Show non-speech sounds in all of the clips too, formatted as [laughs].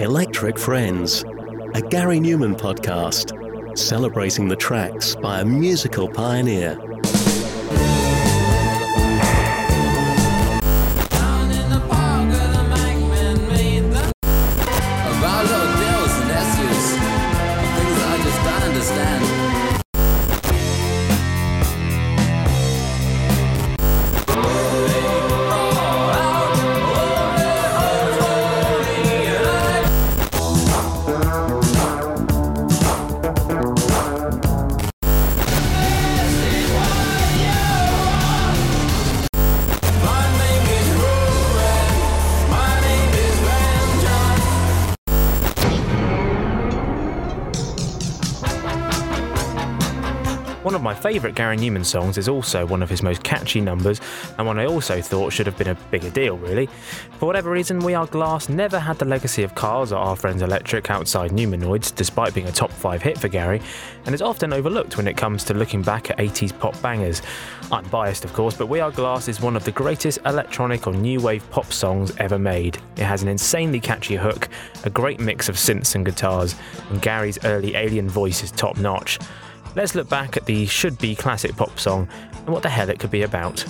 Electric Friends, a Gary Numan podcast celebrating the tracks by a musical pioneer. Of my favourite Gary Numan songs is also one of his most catchy numbers, and one I also thought should have been a bigger deal, really. For whatever reason, We Are Glass never had the legacy of Cars or Our Friends Electric outside Numanoids, despite being a top 5 hit for Gary, and is often overlooked when it comes to looking back at 80s pop bangers. I'm biased, of course, but We Are Glass is one of the greatest electronic or new wave pop songs ever made. It has an insanely catchy hook, a great mix of synths and guitars, and Gary's early alien voice is top notch. Let's look back at the should be classic pop song and what the hell it could be about.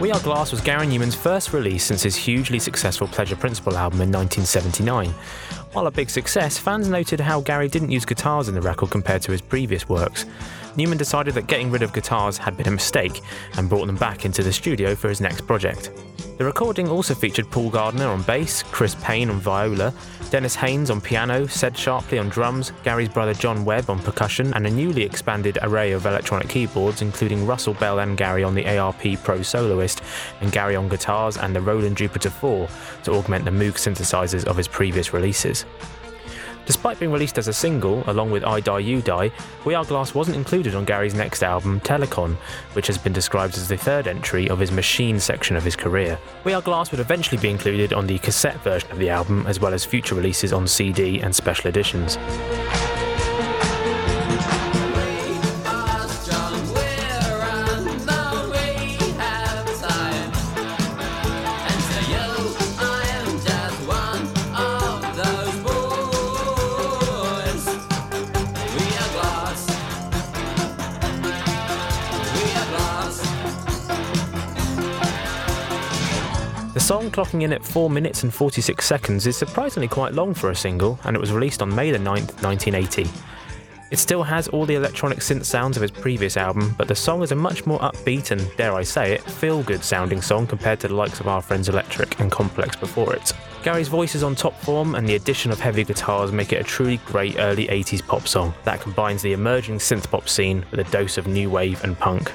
We are Glass was Gary Numan's first release since his hugely successful Pleasure Principle album in 1979. While a big success, fans noted how Gary didn't use guitars in the record compared to his previous works. Numan decided that getting rid of guitars had been a mistake and brought them back into the studio for his next project. The recording also featured Paul Gardner on bass, Chris Payne on viola, Dennis Haynes on piano, Ced Sharpley on drums, Gary's brother John Webb on percussion, and a newly expanded array of electronic keyboards, including Russell Bell and Gary on the ARP Pro Soloist, and Gary on guitars and the Roland Jupiter 4 to augment the Moog synthesizers of his previous releases. Despite being released as a single, along with I Die You Die, We Are Glass wasn't included on Gary's next album, Telekon, which has been described as the third entry of his machine section of his career. We Are Glass would eventually be included on the cassette version of the album, as well as future releases on CD and special editions. The song, clocking in at 4 minutes and 46 seconds, is surprisingly quite long for a single, and it was released on May the 9th, 1980. It still has all the electronic synth sounds of his previous album, but the song is a much more upbeat and, dare I say it, feel good sounding song compared to the likes of Our Friends Electric and Complex before it. Gary's voice is on top form, and the addition of heavy guitars make it a truly great early 80s pop song that combines the emerging synth pop scene with a dose of new wave and punk.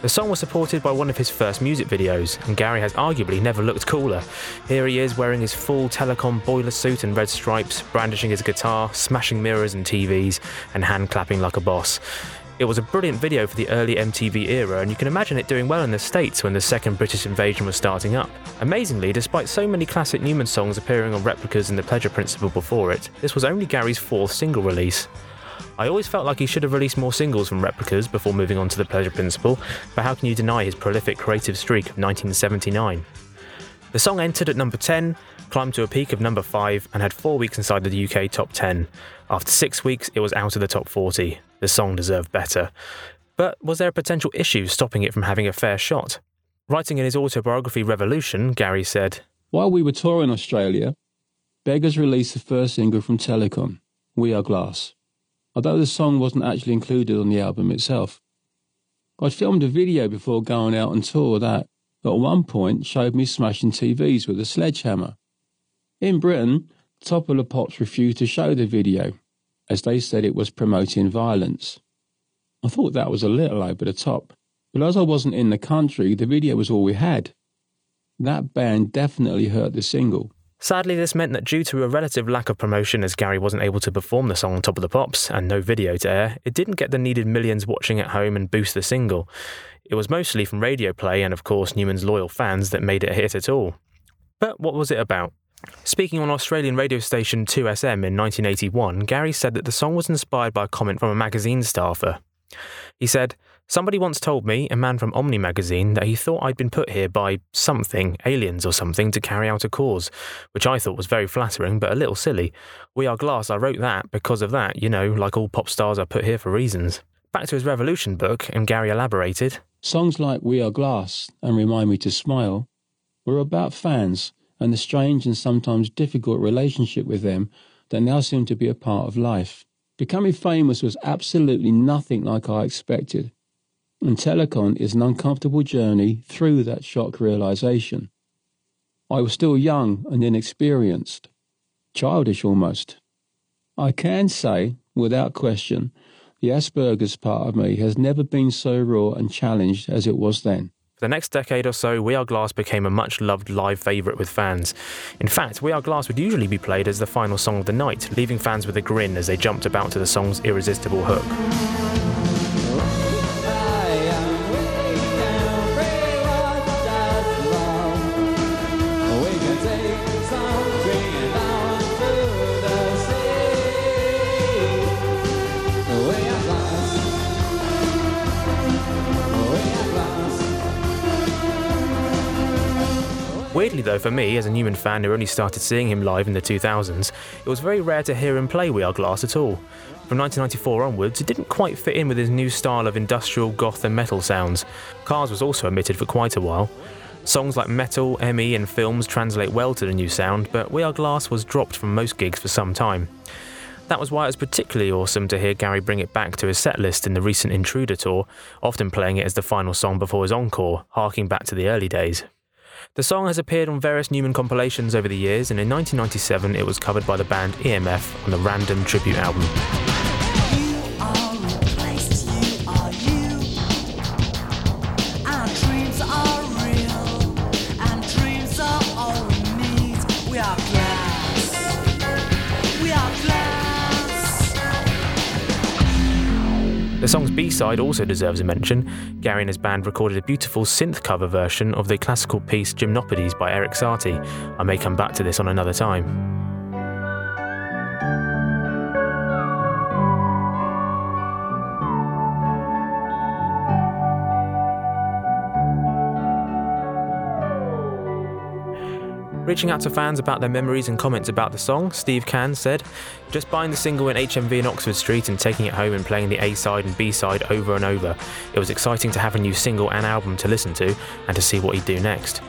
The song was supported by one of his first music videos, and Gary has arguably never looked cooler. Here he is wearing his full Telekon boiler suit and red stripes, brandishing his guitar, smashing mirrors and TVs, and hand clapping like a boss. It was a brilliant video for the early MTV era, and you can imagine it doing well in the States when the second British invasion was starting up. Amazingly, despite so many classic Numan songs appearing on replicas in the Pleasure Principle before it, this was only Gary's fourth single release. I always felt like he should have released more singles from replicas before moving on to the Pleasure Principle, but how can you deny his prolific creative streak of 1979? The song entered at number 10, climbed to a peak of number 5, and had four weeks inside the UK top 10. After six weeks, it was out of the top 40. The song deserved better. But was there a potential issue stopping it from having a fair shot? Writing in his autobiography Revolution, Gary said, While we were touring Australia, Beggars released the first single from Telekon, We Are Glass, although the song wasn't actually included on the album itself. I'd filmed a video before going out on tour that, at one point, showed me smashing TVs with a sledgehammer. In Britain, Top of the Pops refused to show the video, as they said it was promoting violence. I thought that was a little over the top, but as I wasn't in the country, the video was all we had. That band definitely hurt the single. Sadly, this meant that due to a relative lack of promotion as Gary wasn't able to perform the song on Top of the Pops and no video to air, it didn't get the needed millions watching at home and boost the single. It was mostly from radio play and, of course, Numan's loyal fans that made it a hit at all. But what was it about? Speaking on Australian radio station 2SM in 1981, Gary said that the song was inspired by a comment from a magazine staffer. He said, Somebody once told me, a man from Omni magazine, that he thought I'd been put here by something, aliens or something, to carry out a cause, which I thought was very flattering but a little silly. We Are Glass, I wrote that because of that, you know, like all pop stars are put here for reasons. Back to his Revolution book, and Gary elaborated Songs like We Are Glass and Remind Me to Smile were about fans and the strange and sometimes difficult relationship with them that now seem to be a part of life. Becoming famous was absolutely nothing like I expected and Telekon is an uncomfortable journey through that shock realization. I was still young and inexperienced, childish almost. I can say, without question, the Asperger's part of me has never been so raw and challenged as it was then. For the next decade or so, We Are Glass became a much loved live favourite with fans. In fact, We Are Glass would usually be played as the final song of the night, leaving fans with a grin as they jumped about to the song's irresistible hook. Though, for me, as a Numan fan who only started seeing him live in the 2000s, it was very rare to hear him play We Are Glass at all. From 1994 onwards, it didn't quite fit in with his new style of industrial goth and metal sounds. Cars was also omitted for quite a while. Songs like Metal, ME, and Films translate well to the new sound, but We Are Glass was dropped from most gigs for some time. That was why it was particularly awesome to hear Gary bring it back to his setlist in the recent Intruder tour, often playing it as the final song before his encore, harking back to the early days. The song has appeared on various Numan compilations over the years, and in 1997 it was covered by the band EMF on the Random tribute album. The song's B side also deserves a mention. Gary and his band recorded a beautiful synth cover version of the classical piece Gymnopédies by Erik Satie. I may come back to this on another time. Reaching out to fans about their memories and comments about the song, Steve Can said, Just buying the single in HMV in Oxford Street and taking it home and playing the A side and B side over and over. It was exciting to have a new single and album to listen to and to see what he'd do next.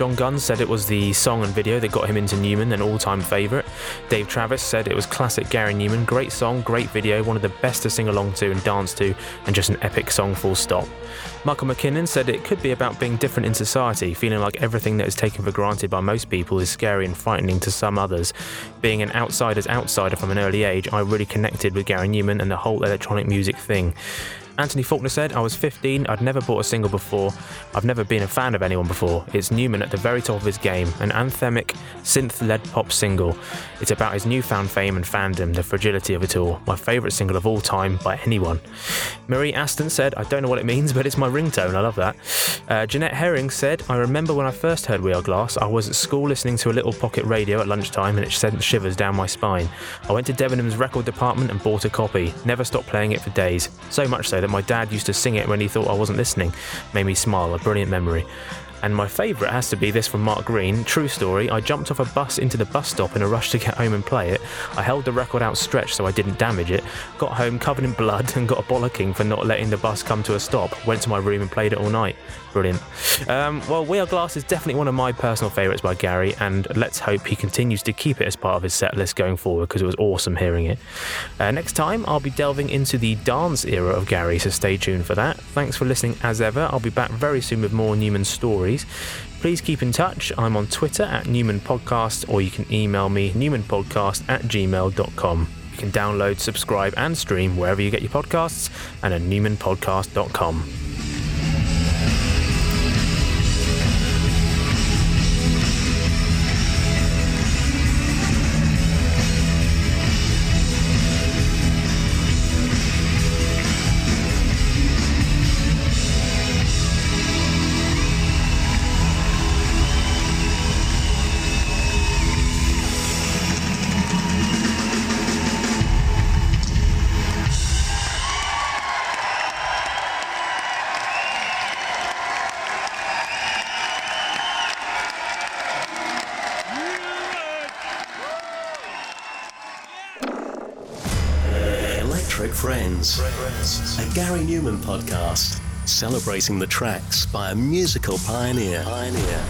John Gunn said it was the song and video that got him into Numan, an all time favourite. Dave Travis said it was classic Gary Numan, great song, great video, one of the best to sing along to and dance to, and just an epic song full stop. Michael McKinnon said it could be about being different in society, feeling like everything that is taken for granted by most people is scary and frightening to some others. Being an outsider's outsider from an early age, I really connected with Gary Numan and the whole electronic music thing. Anthony Faulkner said, I was 15, I'd never bought a single before, I've never been a fan of anyone before. It's Numan at the very top of his game, an anthemic, synth led pop single. It's about his newfound fame and fandom, the fragility of it all. My favourite single of all time by anyone. Marie Aston said, I don't know what it means, but it's my ringtone, I love that. Uh, Jeanette Herring said, I remember when I first heard We Are Glass, I was at school listening to a little pocket radio at lunchtime and it sent shivers down my spine. I went to Debenhams record department and bought a copy. Never stopped playing it for days. So much so that my dad used to sing it when he thought I wasn't listening. Made me smile, a brilliant memory. And my favourite has to be this from Mark Green. True story. I jumped off a bus into the bus stop in a rush to get home and play it. I held the record outstretched so I didn't damage it. Got home covered in blood [laughs] and got a bollocking for not letting the bus come to a stop. Went to my room and played it all night. Brilliant. Um, well, We Are Glass is definitely one of my personal favourites by Gary, and let's hope he continues to keep it as part of his set list going forward because it was awesome hearing it. Uh, next time, I'll be delving into the dance era of Gary, so stay tuned for that. Thanks for listening as ever. I'll be back very soon with more Numan stories. Please keep in touch. I'm on Twitter at Numan Podcast, or you can email me numanpodcast at gmail.com. You can download, subscribe, and stream wherever you get your podcasts and at numanpodcast.com. Friends, a Gary Numan podcast celebrating the tracks by a musical pioneer. pioneer.